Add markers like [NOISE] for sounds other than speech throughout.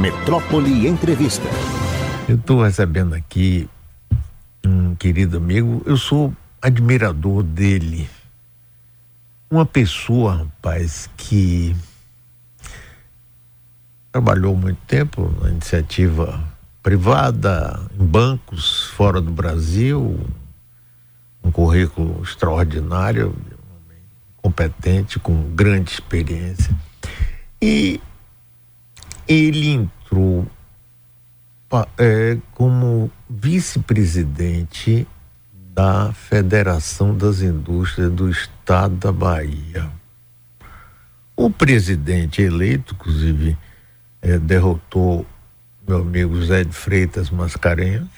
Metrópole Entrevista. Eu estou recebendo aqui um querido amigo, eu sou admirador dele. Uma pessoa, rapaz, que trabalhou muito tempo na iniciativa privada, em bancos fora do Brasil, um currículo extraordinário, competente, com grande experiência. E ele entrou é, como vice-presidente da Federação das Indústrias do Estado da Bahia. O presidente eleito, inclusive, é, derrotou meu amigo Zé de Freitas Mascarenhas,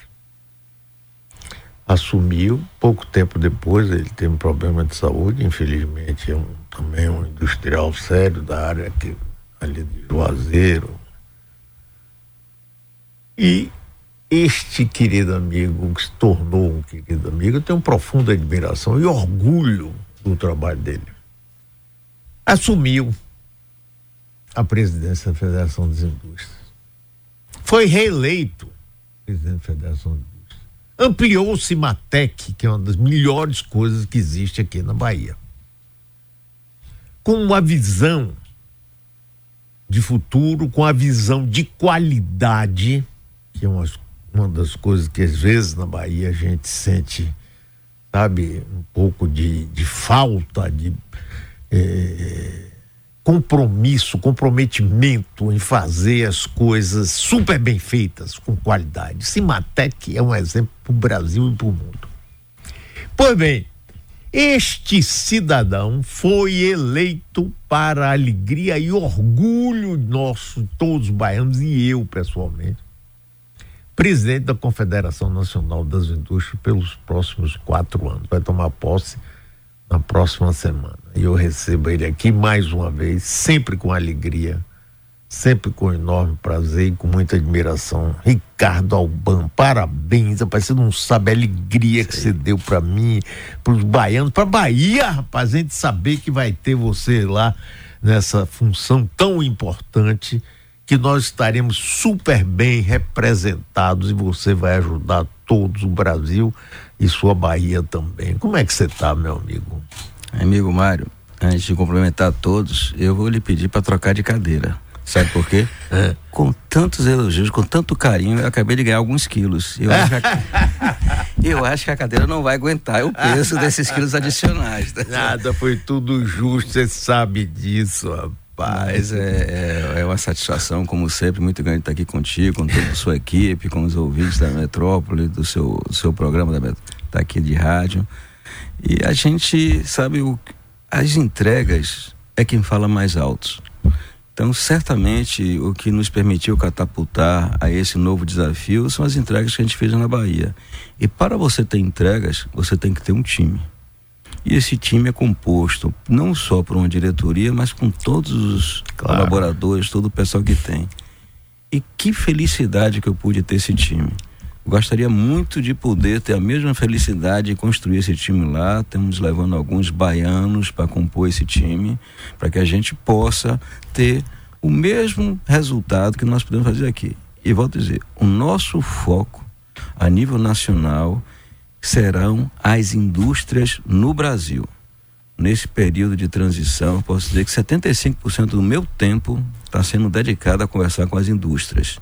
assumiu, pouco tempo depois ele teve um problema de saúde, infelizmente é um, também um industrial sério da área que, ali de Juazeiro, e este querido amigo, que se tornou um querido amigo, eu tenho profunda admiração e orgulho do trabalho dele. Assumiu a presidência da Federação das Indústrias. Foi reeleito presidente da Federação das Indústrias. Ampliou o Cimatec, que é uma das melhores coisas que existe aqui na Bahia. Com uma visão de futuro, com a visão de qualidade que é uma, uma das coisas que às vezes na Bahia a gente sente, sabe, um pouco de, de falta de é, compromisso, comprometimento em fazer as coisas super bem feitas, com qualidade. Cimatec é um exemplo para o Brasil e para o mundo. Pois bem, este cidadão foi eleito para alegria e orgulho nosso, todos os baianos e eu pessoalmente, presidente da Confederação Nacional das Indústrias pelos próximos quatro anos. Vai tomar posse na próxima semana. E eu recebo ele aqui mais uma vez, sempre com alegria, sempre com enorme prazer e com muita admiração. Ricardo Alban, parabéns, rapaz, você não sabe a alegria Sei. que você deu para mim, para os baianos, para Bahia, rapaz, a gente saber que vai ter você lá nessa função tão importante que nós estaremos super bem representados e você vai ajudar todos o Brasil e sua Bahia também. Como é que você está, meu amigo? Amigo Mário, antes de cumprimentar todos, eu vou lhe pedir para trocar de cadeira. Sabe por quê? [LAUGHS] É. Com tantos elogios, com tanto carinho, eu acabei de ganhar alguns quilos. Eu acho, que a, [LAUGHS] eu acho que a cadeira não vai aguentar o peso desses quilos [LAUGHS] adicionais. Tá? Nada, foi tudo justo, você sabe disso, rapaz. Mas é, é, é, uma satisfação, como sempre, muito grande estar aqui contigo, com toda a sua equipe, com os ouvintes da Metrópole, do seu, do seu programa da tá aqui de rádio. E a gente sabe o, as entregas é quem fala mais alto. Então, certamente, o que nos permitiu catapultar a esse novo desafio são as entregas que a gente fez na Bahia. E para você ter entregas, você tem que ter um time. E esse time é composto não só por uma diretoria, mas com todos os claro. colaboradores, todo o pessoal que tem. E que felicidade que eu pude ter esse time. Gostaria muito de poder ter a mesma felicidade de construir esse time lá. Estamos levando alguns baianos para compor esse time, para que a gente possa ter o mesmo resultado que nós podemos fazer aqui. E volto a dizer, o nosso foco a nível nacional serão as indústrias no Brasil. Nesse período de transição, posso dizer que 75% do meu tempo está sendo dedicado a conversar com as indústrias.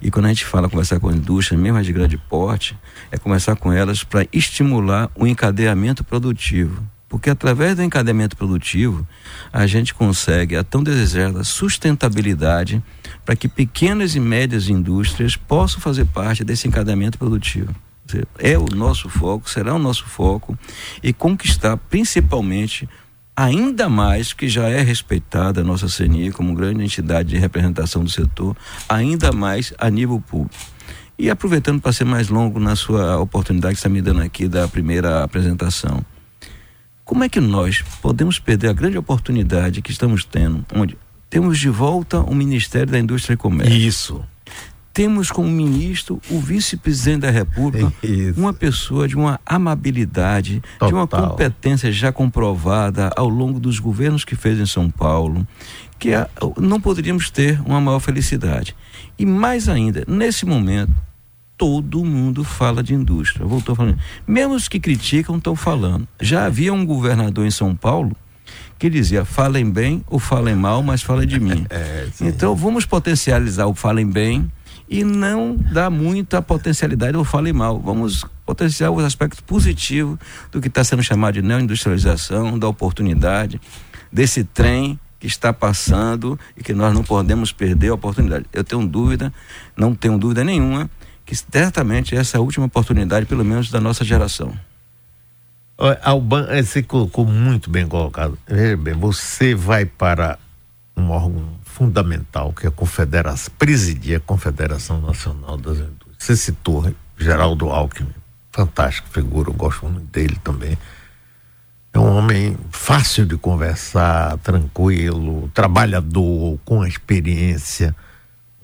E quando a gente fala conversar com as indústrias, mesmo as de grande porte, é conversar com elas para estimular o encadeamento produtivo. Porque através do encadeamento produtivo, a gente consegue a tão desejada sustentabilidade para que pequenas e médias indústrias possam fazer parte desse encadeamento produtivo é o nosso foco, será o nosso foco e conquistar principalmente ainda mais que já é respeitada a nossa CNI como grande entidade de representação do setor, ainda mais a nível público. E aproveitando para ser mais longo na sua oportunidade que está me dando aqui da primeira apresentação, como é que nós podemos perder a grande oportunidade que estamos tendo, onde temos de volta o Ministério da Indústria e Comércio? Isso temos como ministro o vice-presidente da República, [LAUGHS] Isso. uma pessoa de uma amabilidade, Total. de uma competência já comprovada ao longo dos governos que fez em São Paulo, que a, não poderíamos ter uma maior felicidade. E mais ainda, nesse momento, todo mundo fala de indústria. Voltou falando. Mesmo os que criticam estão falando. Já havia um governador em São Paulo que dizia: falem bem ou falem mal, mas falem de mim. [LAUGHS] É, então vamos potencializar o falem bem e não dar muita potencialidade ao falem mal. Vamos potenciar os aspectos positivos do que está sendo chamado de neoindustrialização, da oportunidade, desse trem que está passando e que nós não podemos perder a oportunidade. Eu tenho dúvida, não tenho dúvida nenhuma, que certamente essa é a última oportunidade, pelo menos da nossa geração. Alban, eh, você colocou muito bem colocado. Veja bem, você vai para um órgão fundamental que é a Confederação, presidir a Confederação Nacional das Indústrias. Você citou Geraldo Alckmin, fantástico figura, eu gosto muito dele também. É um homem fácil de conversar, tranquilo, trabalhador, com experiência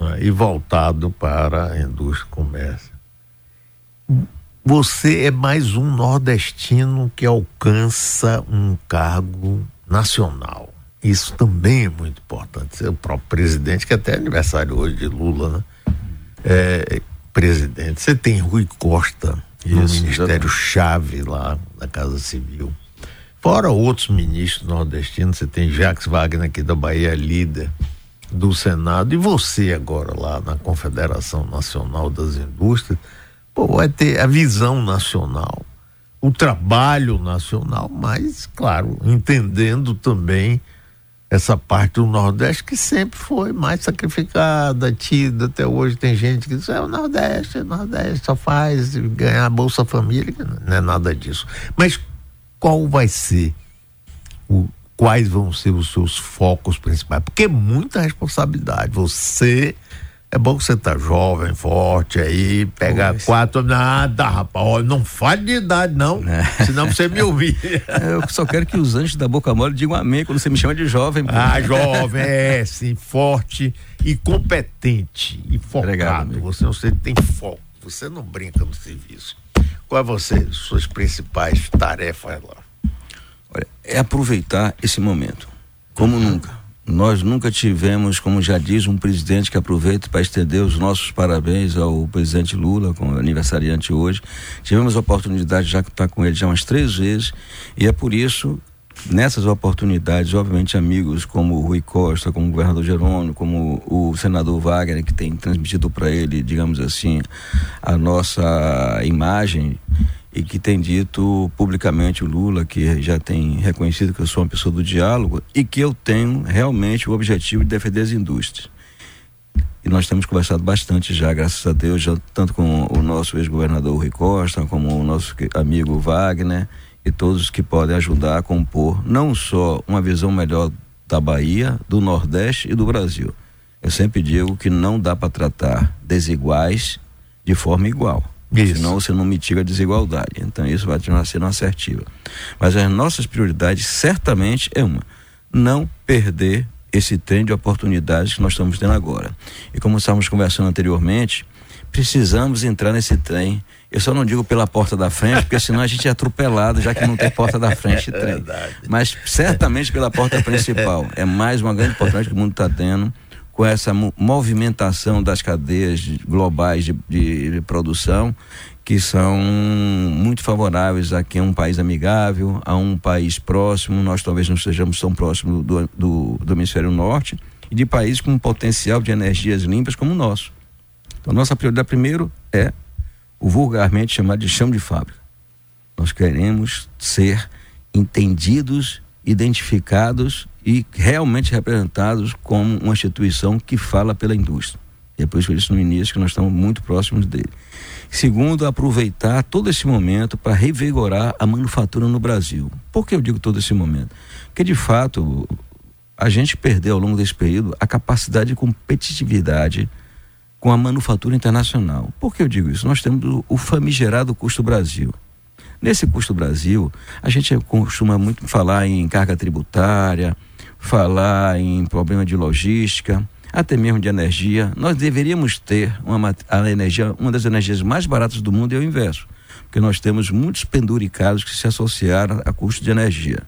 né, e voltado para a indústria e comércio. Você é mais um nordestino que alcança um cargo nacional. Isso também é muito importante. O próprio presidente, que até é aniversário hoje de Lula, né? É, presidente. Você tem Rui Costa no Ministério-Chave lá da Casa Civil. Fora outros ministros nordestinos, você tem Jacques Wagner aqui da Bahia, líder do Senado, e você agora lá na Confederação Nacional das Indústrias, pô, vai ter a visão nacional, o trabalho nacional, mas, claro, entendendo também essa parte do Nordeste que sempre foi mais sacrificada, tida, até hoje tem gente que diz, é o Nordeste, o Nordeste só faz ganhar a Bolsa Família, não é nada disso. Mas qual vai ser o, quais vão ser os seus focos principais? Porque é muita responsabilidade. Você é bom que você tá jovem, forte aí, pegar quatro. Nada, rapaz. não fale de idade, não. É. [LAUGHS] Senão você me ouvir. Eu só quero que os anjos da boca mole digam amém quando você me chama de jovem. Pô. Ah, jovem, é, sim, forte e competente e focado. Obrigado, você, você tem foco. Você não brinca no serviço. Qual é você, suas principais tarefas lá? Olha, é aproveitar esse momento, como nunca. Nós nunca tivemos, como já diz, um presidente que aproveita para estender os nossos parabéns ao presidente Lula, com aniversariante hoje. Tivemos a oportunidade já que está com ele já umas três vezes, e é por isso nessas oportunidades, obviamente, amigos como o Rui Costa, como o governador Jerônimo, como o senador Wagner, que tem transmitido para ele, digamos assim, a nossa imagem e que tem dito publicamente o Lula, que já tem reconhecido que eu sou uma pessoa do diálogo e que eu tenho realmente o objetivo de defender as indústrias. E nós temos conversado bastante já, graças a Deus, já, tanto com o nosso ex-governador Rui Costa, como o nosso amigo Wagner e todos que podem ajudar a compor não só uma visão melhor da Bahia, do Nordeste e do Brasil. Eu sempre digo que não dá para tratar desiguais de forma igual. Isso. Senão você não mitiga a desigualdade. Então isso vai tornar sendo assertiva. Mas as nossas prioridades certamente é uma: não perder esse trem de oportunidades que nós estamos tendo agora. E como estávamos conversando anteriormente, precisamos entrar nesse trem eu só não digo pela porta da frente, porque senão a gente é atropelado, já que não tem porta da frente é trem. Mas certamente pela porta principal. É mais uma grande oportunidade que o mundo está tendo com essa movimentação das cadeias globais de, de, de, produção que são muito favoráveis a quem é um país amigável, a um país próximo, nós talvez não sejamos tão próximos do, do, do hemisfério norte, e de países com um potencial de energias limpas como o nosso. Então, nossa prioridade primeiro é o vulgarmente chamado de chão de fábrica. Nós queremos ser entendidos, identificados e realmente representados como uma instituição que fala pela indústria. E é por isso que eu disse no início que nós estamos muito próximos dele. Segundo, aproveitar todo esse momento para revigorar a manufatura no Brasil. Por que eu digo todo esse momento? Porque, de fato, a gente perdeu ao longo desse período a capacidade de competitividade com a manufatura internacional. Por que eu digo isso? Nós temos o, famigerado custo Brasil. Nesse custo Brasil, a gente costuma muito falar em carga tributária, falar em problema de logística, até mesmo de energia. Nós deveríamos ter uma, a energia, uma das energias mais baratas do mundo é o inverso, porque nós temos muitos penduricados que se associaram a custo de energia.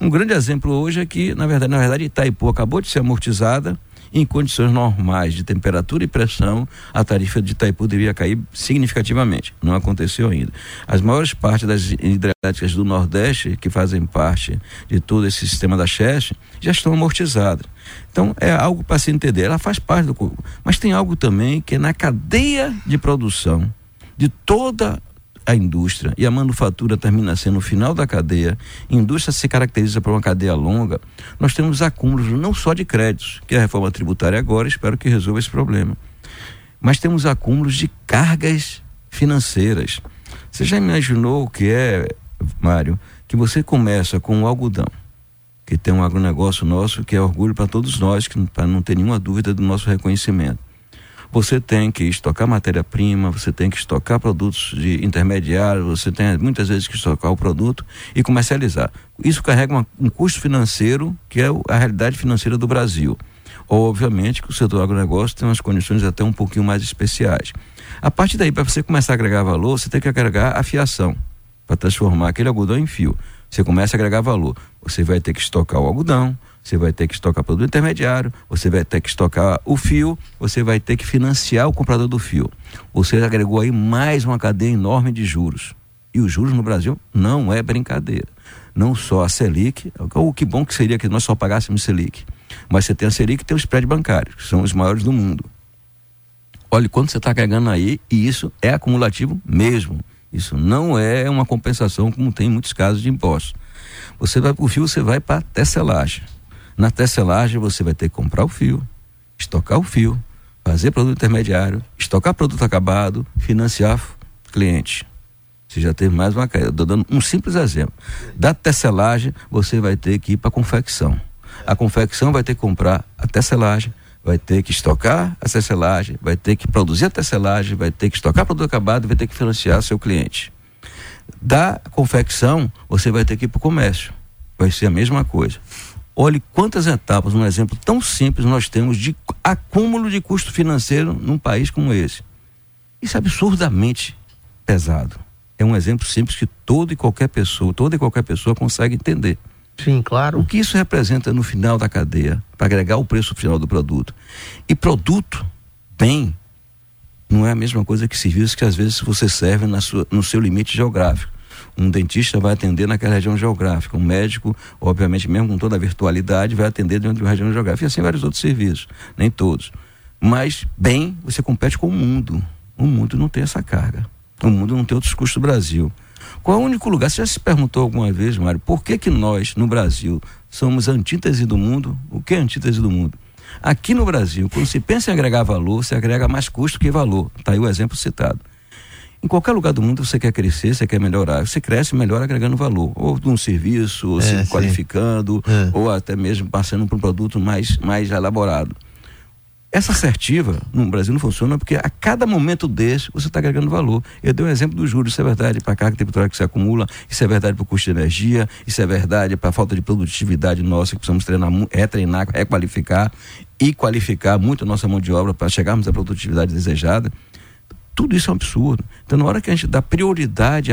Um grande exemplo hoje é que, na verdade, na verdade Itaipu acabou de ser amortizada em condições normais de temperatura e pressão, a tarifa de Itaipu deveria cair significativamente. Não aconteceu ainda. As maiores partes das hidrelétricas do Nordeste, que fazem parte de todo esse sistema da Cheste, já estão amortizadas. Então, é algo para se entender. Ela faz parte do. Mas tem algo também que é na cadeia de produção de toda a indústria e a manufatura termina sendo o final da cadeia, a indústria se caracteriza por uma cadeia longa, nós temos acúmulos não só de créditos, que a reforma tributária agora, espero que resolva esse problema, mas temos acúmulos de cargas financeiras. Você já imaginou o que é, Mário, que você começa com o algodão, que tem um agronegócio nosso que é orgulho para todos nós, para não ter nenhuma dúvida do nosso reconhecimento você tem que estocar matéria-prima, você tem que estocar produtos de intermediário, você tem muitas vezes que estocar o produto e comercializar. Isso carrega uma, um custo financeiro que é a realidade financeira do Brasil. Obviamente que o setor agronegócio tem umas condições até um pouquinho mais especiais. A partir daí, para você começar a agregar valor, você tem que agregar a fiação para transformar aquele algodão em fio. Você começa a agregar valor. Você vai ter que estocar o algodão, você vai ter que estocar produto intermediário, você vai ter que estocar o fio, você vai ter que financiar o comprador do fio. Você agregou aí mais uma cadeia enorme de juros. E os juros no Brasil não é brincadeira. Não só a Selic, o que bom que seria que nós só pagássemos Selic. Mas você tem a Selic e tem os spread bancários, que são os maiores do mundo. Olha quanto você está agregando aí, e isso é acumulativo mesmo. Isso não é uma compensação como tem em muitos casos de impostos. Você vai para o fio, você vai para a tecelagem. Na tecelagem você vai ter que comprar o fio, estocar o fio, fazer produto intermediário, estocar produto acabado, financiar cliente. Você já teve mais uma caída. Estou dando um simples exemplo. Da tecelagem, você vai ter que ir para a confecção. A confecção vai ter que comprar a tecelagem, vai ter que estocar a tecelagem, vai ter que produzir a tecelagem, vai ter que estocar produto acabado, vai ter que financiar seu cliente. Da confecção, você vai ter que ir para o comércio. Vai ser a mesma coisa. Olhe quantas etapas, um exemplo tão simples, nós temos de acúmulo de custo financeiro num país como esse. Isso é absurdamente pesado. É um exemplo simples que toda e qualquer pessoa, toda e qualquer pessoa consegue entender. Sim, claro. O que isso representa no final da cadeia, para agregar o preço final do produto. E produto, bem, não é a mesma coisa que serviço que às vezes você serve na sua, no seu limite geográfico um dentista vai atender naquela região geográfica, um médico, obviamente, mesmo com toda a virtualidade, vai atender dentro de uma região geográfica, e assim vários outros serviços, nem todos. Mas, bem, você compete com o mundo. O mundo não tem essa carga. O mundo não tem outros custos do Brasil. Qual é o único lugar? Você já se perguntou alguma vez, Mário, por que que nós, no Brasil, somos antítese do mundo? O que é antítese do mundo? Aqui no Brasil, quando se pensa em agregar valor, se agrega mais custo que valor. Está aí o exemplo citado. Em qualquer lugar do mundo você quer crescer, você quer melhorar. Você cresce melhor agregando valor. Ou de um serviço, ou é, se qualificando, é. ou até mesmo passando para um produto mais, mais elaborado. Essa assertiva no Brasil não funciona porque a cada momento desse você está agregando valor. Eu dei um exemplo dos juros, isso é verdade para a carga tributária que se acumula, isso é verdade para o custo de energia, isso é verdade para a falta de produtividade nossa, que precisamos treinar, retreinar, requalificar e qualificar muito a nossa mão de obra para chegarmos à produtividade desejada. Tudo isso é um absurdo. Então, na hora que a gente dá prioridade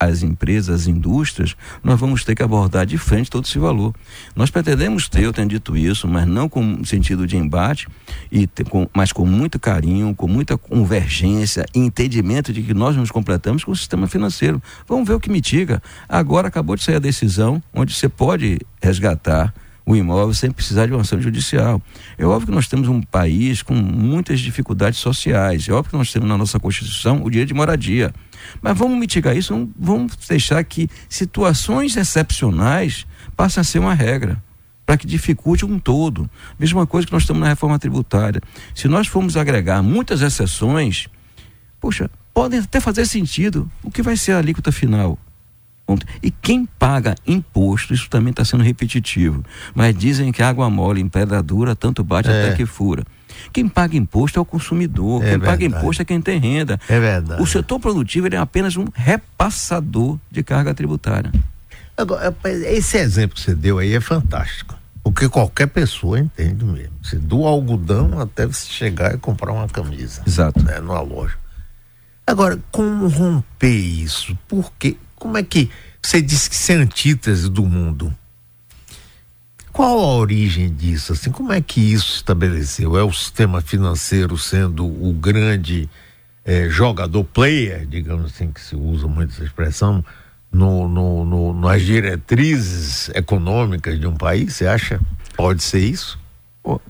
às empresas, às indústrias, nós vamos ter que abordar de frente todo esse valor. Nós pretendemos ter, eu tenho dito isso, mas não com sentido de embate, e ter, com, mas com muito carinho, com muita convergência e entendimento de que nós nos completamos com o sistema financeiro. Vamos ver o que mitiga. Agora acabou de sair a decisão onde você pode resgatar o imóvel sem precisar de uma ação judicial. É óbvio que nós temos um país com muitas dificuldades sociais. É óbvio que nós temos na nossa Constituição o direito de moradia. Mas vamos mitigar isso, vamos deixar que situações excepcionais passem a ser uma regra para que dificulte um todo. Mesma coisa que nós estamos na reforma tributária. Se nós formos agregar muitas exceções, poxa, podem até fazer sentido. O que vai ser a alíquota final? E quem paga imposto, isso também está sendo repetitivo, mas dizem que água mole em pedra dura tanto bate é. até que fura. Quem paga imposto é o consumidor, é quem verdade. paga imposto é quem tem renda. É verdade. O setor produtivo é apenas um repassador de carga tributária. Agora, esse exemplo que você deu aí é fantástico. Porque qualquer pessoa entende mesmo. Se do algodão até você chegar e comprar uma camisa. Exato. Né, numa loja. Agora, como romper isso? Porque como é que você disse que você é antítese do mundo? Qual a origem disso? Assim, como é que isso estabeleceu? É o sistema financeiro sendo o grande é, jogador player, digamos assim, que se usa muito essa expressão, no, no, no, nas diretrizes econômicas de um país? Você acha? Pode ser isso?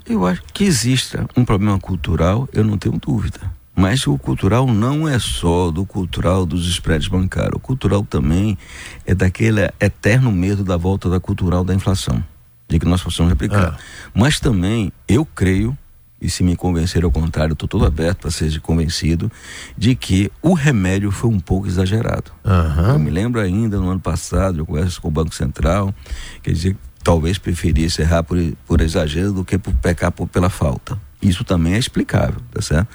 Eu acho que exista um problema cultural, eu não tenho dúvida. Mas o cultural não é só do cultural dos spreads bancários. O cultural também é daquele eterno medo da volta da cultural da inflação, de que nós possamos replicar. É. Mas também eu creio, e se me convencer ao contrário, estou todo aberto para ser convencido, de que o remédio foi um pouco exagerado. Uhum. Eu me lembro ainda no ano passado, eu converso com o Banco Central, quer dizer, talvez preferisse errar por, por exagero do que por pecar por, pela falta. Isso também é explicável, tá certo?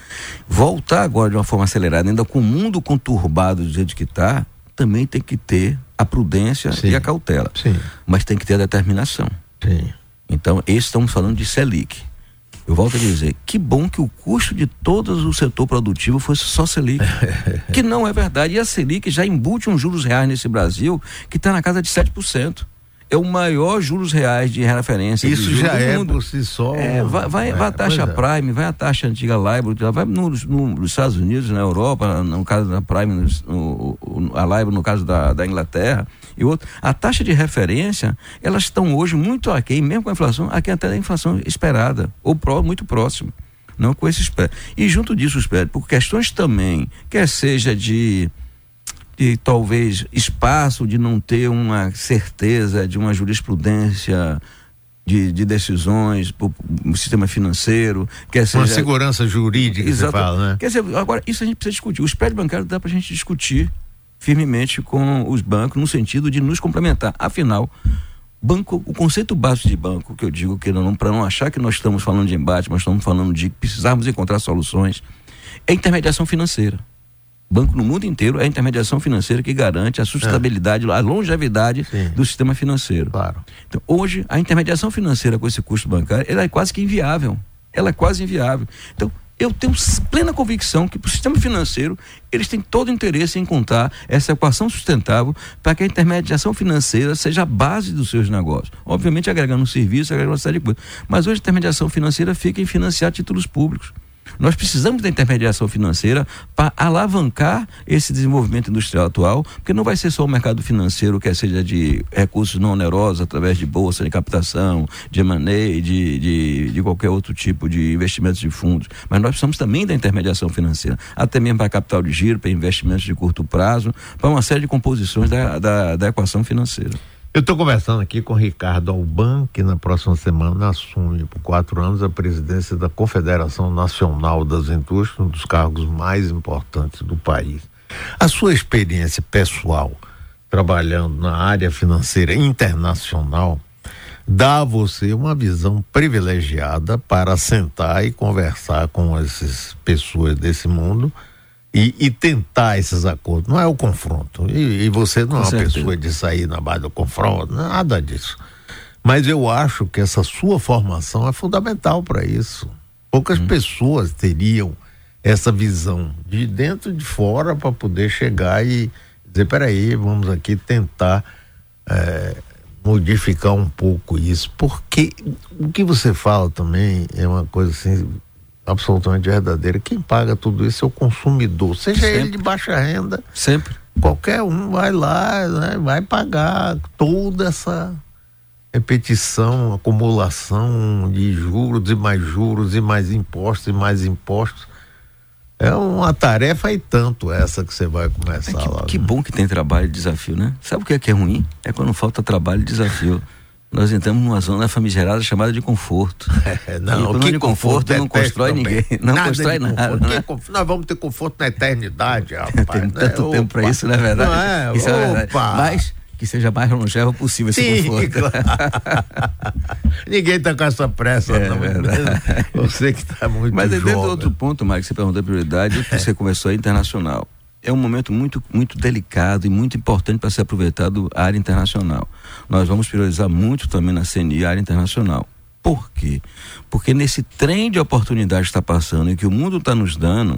Voltar agora de uma forma acelerada, ainda com o mundo conturbado do jeito que está, também tem que ter a prudência Sim. e a cautela. Sim. Mas tem que ter a determinação. Sim. Então, esse estamos falando de Selic. Eu volto a dizer, que bom que o custo de todo o setor produtivo fosse só Selic. [LAUGHS] que não é verdade. E a Selic já embute uns juros reais nesse Brasil que está na casa de 7% é o maior juros reais de referência. Isso já é mundo. por si só. É, vai, vai, é, vai a taxa é. Prime, vai a taxa antiga LIBOR, vai no, no, nos Estados Unidos, na Europa, no caso da Prime, no, a LIBOR no caso da, da Inglaterra e outro. A taxa de referência, elas estão hoje muito aquém, mesmo com a inflação, aquém até da inflação esperada, ou pró, muito próximo. Não com esse espera. E junto disso, espera, por questões também, quer seja de de talvez espaço de não ter uma certeza de uma jurisprudência de, de decisões no sistema financeiro. Quer seja, uma segurança jurídica, exato, você fala, né? Quer dizer, agora, isso a gente precisa discutir. O spread bancário dá para a gente discutir firmemente com os bancos no sentido de nos complementar. Afinal, banco, o conceito básico de banco, que eu digo que não, para não achar que nós estamos falando de embate, mas estamos falando de precisarmos encontrar soluções, é intermediação financeira banco no mundo inteiro é a intermediação financeira que garante a sustentabilidade, é. a longevidade Sim. do sistema financeiro. Claro. Então, hoje, a intermediação financeira com esse custo bancário, ela é quase que inviável. Ela é quase inviável. Então, eu tenho plena convicção que para o sistema financeiro eles têm todo o interesse em contar essa equação sustentável para que a intermediação financeira seja a base dos seus negócios. Obviamente agregando um serviço, agregando uma série de coisas. Mas hoje a intermediação financeira fica em financiar títulos públicos. Nós precisamos da intermediação financeira para alavancar esse desenvolvimento industrial atual, porque não vai ser só o mercado financeiro, que seja de recursos não onerosos, através de bolsa de captação, de M&A, de, de, de qualquer outro tipo de investimentos de fundos, mas nós precisamos também da intermediação financeira, até mesmo para capital de giro, para investimentos de curto prazo, para uma série de composições da, da, da equação financeira. Eu estou conversando aqui com Ricardo Alban, que na próxima semana assume por quatro anos a presidência da Confederação Nacional das Indústrias, um dos cargos mais importantes do país. A sua experiência pessoal trabalhando na área financeira internacional dá a você uma visão privilegiada para sentar e conversar com essas pessoas desse mundo e, e, tentar esses acordos. Não é o confronto. E, e você não Com é uma certeza. pessoa de sair na base do confronto, nada disso. Mas eu acho que essa sua formação é fundamental para isso. Poucas hum. pessoas teriam essa visão de dentro e de fora para poder chegar e dizer: peraí, vamos aqui tentar é, modificar um pouco isso. Porque o que você fala também é uma coisa assim absolutamente verdadeira. Quem paga tudo isso é o consumidor, seja Sempre. ele de baixa renda. Sempre. Qualquer um vai lá, né, vai pagar toda essa repetição, acumulação de juros e mais juros e mais impostos e mais impostos. É uma tarefa e tanto essa que você vai começar é que, lá. Que né? bom que tem trabalho e desafio, né? Sabe o que é que é ruim? É quando falta trabalho e desafio nós entramos numa zona famigerada chamada de conforto. [LAUGHS] É, não, que conforto, não constrói ninguém, não nada constrói nada. Né? nós vamos ter conforto na eternidade, [LAUGHS] rapaz. Tem né? tanto tempo para isso, não é verdade? Não é? Isso Opa. é verdade. Mas que seja mais longevo possível Sim, esse conforto. [LAUGHS] Claro. ninguém está com essa pressa, é, não. Você que está muito Mas jovem. dentro do outro ponto, Mike, você perguntou a prioridade, que você começou a internacional é um momento muito, muito delicado e muito importante para ser aproveitado a área internacional. Nós vamos priorizar muito também na CNI a área internacional. Por quê? Porque nesse trem de oportunidade que está passando e que o mundo está nos dando,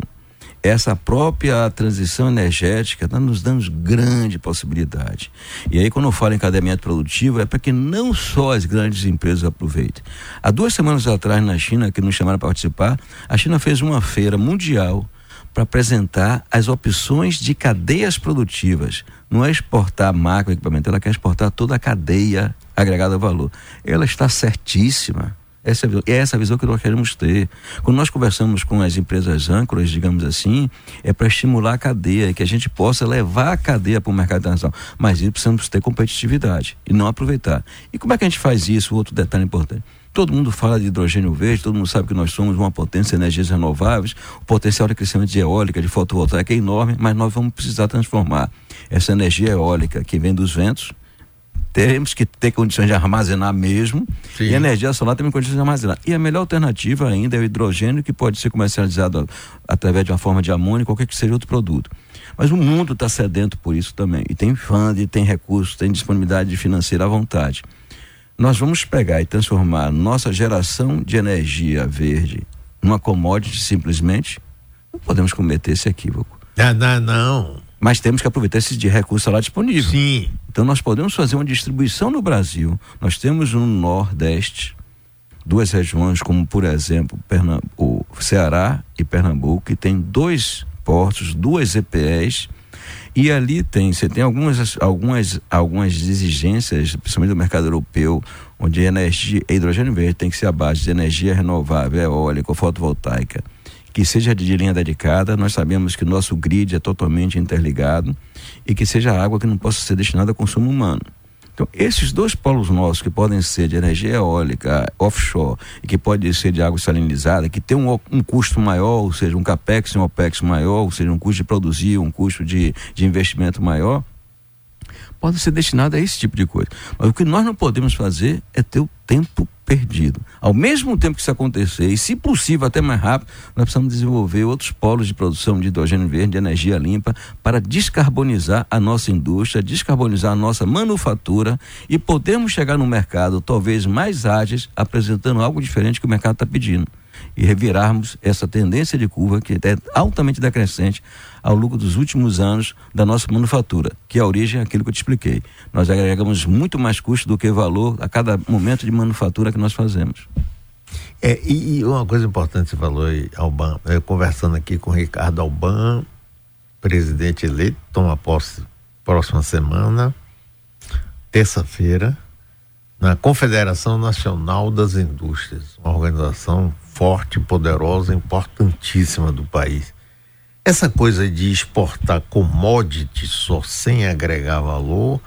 essa própria transição energética está nos dando grande possibilidade. E aí, quando eu falo em encadeamento produtivo, é para que não só as grandes empresas aproveitem. Há duas semanas atrás, na China, que nos chamaram para participar, a China fez uma feira mundial para apresentar as opções de cadeias produtivas. Não é exportar macro equipamento, ela quer exportar toda a cadeia agregada a valor. Ela está certíssima essa, é essa visão que nós queremos ter. Quando nós conversamos com as empresas âncoras, digamos assim, é para estimular a cadeia que a gente possa levar a cadeia para o mercado internacional. Mas isso precisamos ter competitividade e não aproveitar. E como é que a gente faz isso? Outro detalhe importante. Todo mundo fala de hidrogênio verde, todo mundo sabe que nós somos uma potência de energias renováveis, o potencial de crescimento de eólica, de fotovoltaica é enorme, mas nós vamos precisar transformar essa energia eólica que vem dos ventos temos que ter condições de armazenar mesmo. Sim. E a energia solar tem condições de armazenar. E a melhor alternativa ainda é o hidrogênio, que pode ser comercializado através de uma forma de amônia, qualquer que seja outro produto. Mas o mundo está sedento por isso também. E tem fund, tem recursos, tem disponibilidade financeira à vontade. Nós vamos pegar e transformar nossa geração de energia verde numa commodity simplesmente. Não podemos cometer esse equívoco. Não, não, não mas temos que aproveitar esse de recurso lá disponível. Sim. Então nós podemos fazer uma distribuição no Brasil. Nós temos no Nordeste duas regiões, como por exemplo o Ceará e Pernambuco, que tem dois portos, duas EPS, e ali tem, você tem algumas, algumas, algumas exigências, principalmente do mercado europeu, onde energia, hidrogênio verde tem que ser a base de energia renovável, eólica, fotovoltaica que seja de linha dedicada, nós sabemos que nosso grid é totalmente interligado e que seja água que não possa ser destinada a consumo humano. Então, esses dois polos nossos, que podem ser de energia eólica, offshore, e que pode ser de água salinizada, que tem um, um custo maior, ou seja, um capex e um opex maior, ou seja, um custo de produzir, um custo de, de investimento maior, podem ser destinados a esse tipo de coisa. Mas o que nós não podemos fazer é ter o tempo perdido. Ao mesmo tempo que isso acontecer, e se possível até mais rápido, nós precisamos desenvolver outros polos de produção de hidrogênio verde, de energia limpa, para descarbonizar a nossa indústria, descarbonizar a nossa manufatura e podermos chegar no mercado talvez mais ágeis, apresentando algo diferente que o mercado está pedindo e revirarmos essa tendência de curva que é altamente decrescente ao longo dos últimos anos da nossa manufatura, que a origem é aquilo que eu te expliquei. Nós agregamos muito mais custo do que valor a cada momento de manufatura que nós fazemos. É, e, e uma coisa importante você falou aí, Alban, eu conversando aqui com o Ricardo Alban, presidente eleito, toma posse próxima semana, terça-feira, na Confederação Nacional das Indústrias, uma organização forte, poderosa, importantíssima do país. Essa coisa de exportar commodity só sem agregar valor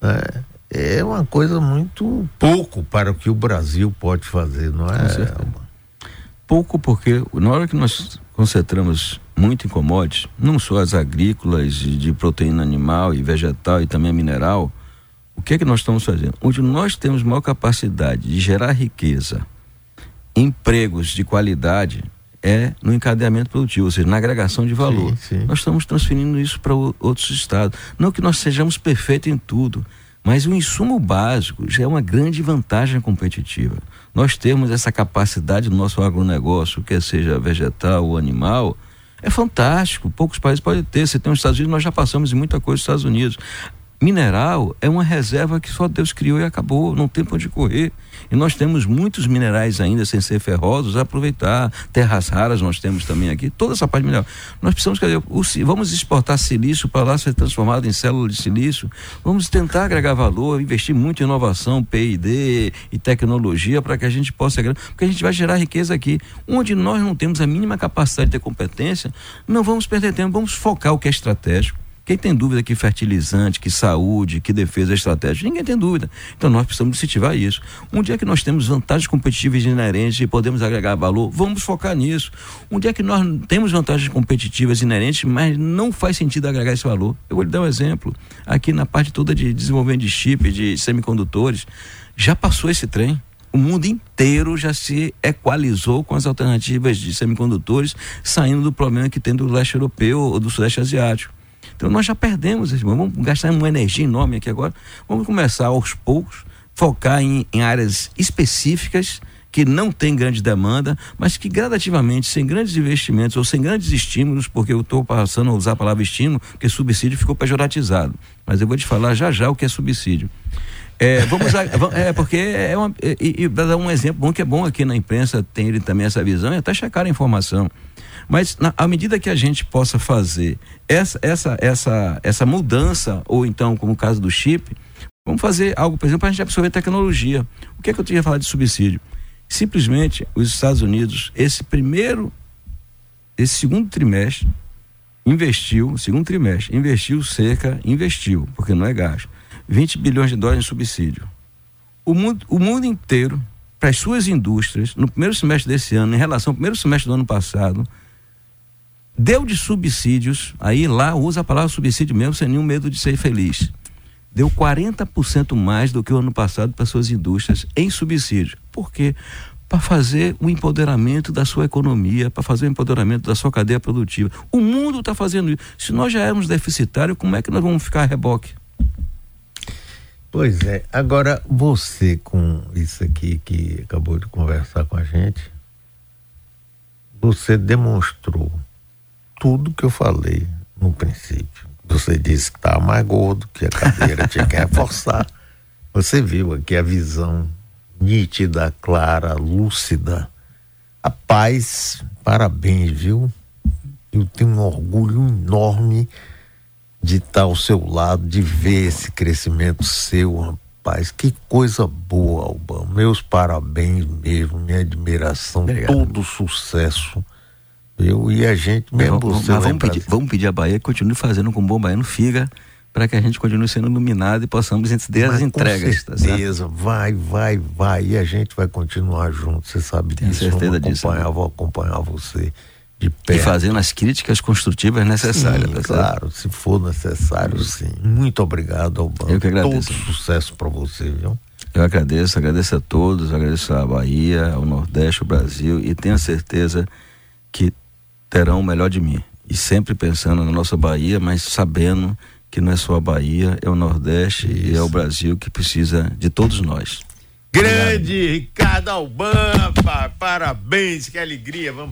né, é uma coisa muito pouco para o que o Brasil pode fazer, não é? Pouco porque na hora que nós concentramos muito em commodities, não só as agrícolas, de proteína animal e vegetal e também mineral, o que é que nós estamos fazendo? Onde nós temos maior capacidade de gerar riqueza empregos de qualidade é no encadeamento produtivo, ou seja, na agregação de valor. Sim, sim. Nós estamos transferindo isso para outros estados. Não que nós sejamos perfeitos em tudo, mas o insumo básico já é uma grande vantagem competitiva. Nós temos essa capacidade no nosso agronegócio, quer seja vegetal ou animal, é fantástico. Poucos países podem ter. Você tem os Estados Unidos, nós já passamos em muita coisa nos Estados Unidos. Mineral é uma reserva que só Deus criou e acabou, não tem para onde correr. E nós temos muitos minerais ainda sem ser ferrosos a aproveitar. Terras raras nós temos também aqui, toda essa parte mineral. Nós precisamos, o, vamos exportar silício para lá ser transformado em célula de silício. Vamos tentar agregar valor, investir muito em inovação, P&D e tecnologia para que a gente possa, porque a gente vai gerar riqueza aqui. Onde nós não temos a mínima capacidade de ter competência, não vamos perder tempo, vamos focar o que é estratégico quem tem dúvida que fertilizante, que saúde, que defesa estratégia? Ninguém tem dúvida. Então nós precisamos incentivar isso. Um dia que nós temos vantagens competitivas inerentes e podemos agregar valor, vamos focar nisso. Um dia que nós temos vantagens competitivas inerentes, mas não faz sentido agregar esse valor. Eu vou lhe dar um exemplo. Aqui na parte toda de desenvolvimento de chip, de semicondutores, já passou esse trem o mundo inteiro já se equalizou com as alternativas de semicondutores, saindo do problema que tem do leste europeu ou do sudeste asiático. Então nós já perdemos, vamos gastar uma energia enorme aqui agora. Vamos começar aos poucos, focar em, em áreas específicas que não tem grande demanda, mas que gradativamente, sem grandes investimentos ou sem grandes estímulos, porque eu estou passando a usar a palavra estímulo, porque subsídio ficou pejoratizado. Mas eu vou te falar já já o que é subsídio. É, vamos a, é porque é uma, e, e dar um exemplo bom que é bom aqui na imprensa tem também essa visão e até checar a informação. Mas na, à medida que a gente possa fazer essa, essa, essa, essa mudança, ou então, como o caso do chip, vamos fazer algo, por exemplo, para a gente absorver tecnologia. O que é que eu tinha falado de subsídio? Simplesmente os Estados Unidos, esse primeiro, esse segundo trimestre, investiu, segundo trimestre, investiu cerca, investiu, porque não é gasto, 20 bilhões de dólares em subsídio. O mundo, o mundo inteiro, para as suas indústrias, no primeiro semestre desse ano, em relação ao primeiro semestre do ano passado, deu de subsídios, aí lá usa a palavra subsídio mesmo, sem nenhum medo de ser feliz. Deu 40% mais do que o ano passado para suas indústrias em subsídio. Por quê? Para fazer o empoderamento da sua economia, para fazer o empoderamento da sua cadeia produtiva. O mundo está fazendo isso. Se nós já éramos deficitários, como é que nós vamos ficar a reboque? Pois é. Agora, você com isso aqui que acabou de conversar com a gente, você demonstrou tudo que eu falei no princípio. Você disse que estava mais gordo, que a cadeira tinha que reforçar. [LAUGHS] Você viu aqui a visão nítida, clara, lúcida. A paz, parabéns, viu? Eu tenho um orgulho enorme de estar ao seu lado, de ver esse crescimento seu, rapaz. Que coisa boa, Albão. Meus parabéns mesmo, minha admiração, Obrigado. todo sucesso eu e a gente mesmo. Vamos, mas vamos, pedir, vamos pedir a Bahia que continue fazendo com o bom baiano figa para que a gente continue sendo iluminado e possamos ter as entregas. Com tá certeza, tá vai, vai, vai. E a gente vai continuar junto, você sabe Tenho disso. certeza vamos acompanhar, disso. Né? Vou acompanhar você de perto. E fazendo as críticas construtivas necessárias. Sim, tá claro, se for necessário, sim. Muito obrigado ao banco. Eu que agradeço. Todo sucesso para você, viu? Eu agradeço, agradeço a todos, agradeço a Bahia, ao Nordeste, ao Brasil e tenho certeza que terão o melhor de mim. E sempre pensando na nossa Bahia, mas sabendo que não é só a Bahia, é o Nordeste Isso. e é o Brasil que precisa de todos nós. Grande Obrigado. Ricardo Alban, parabéns, que alegria. Vamos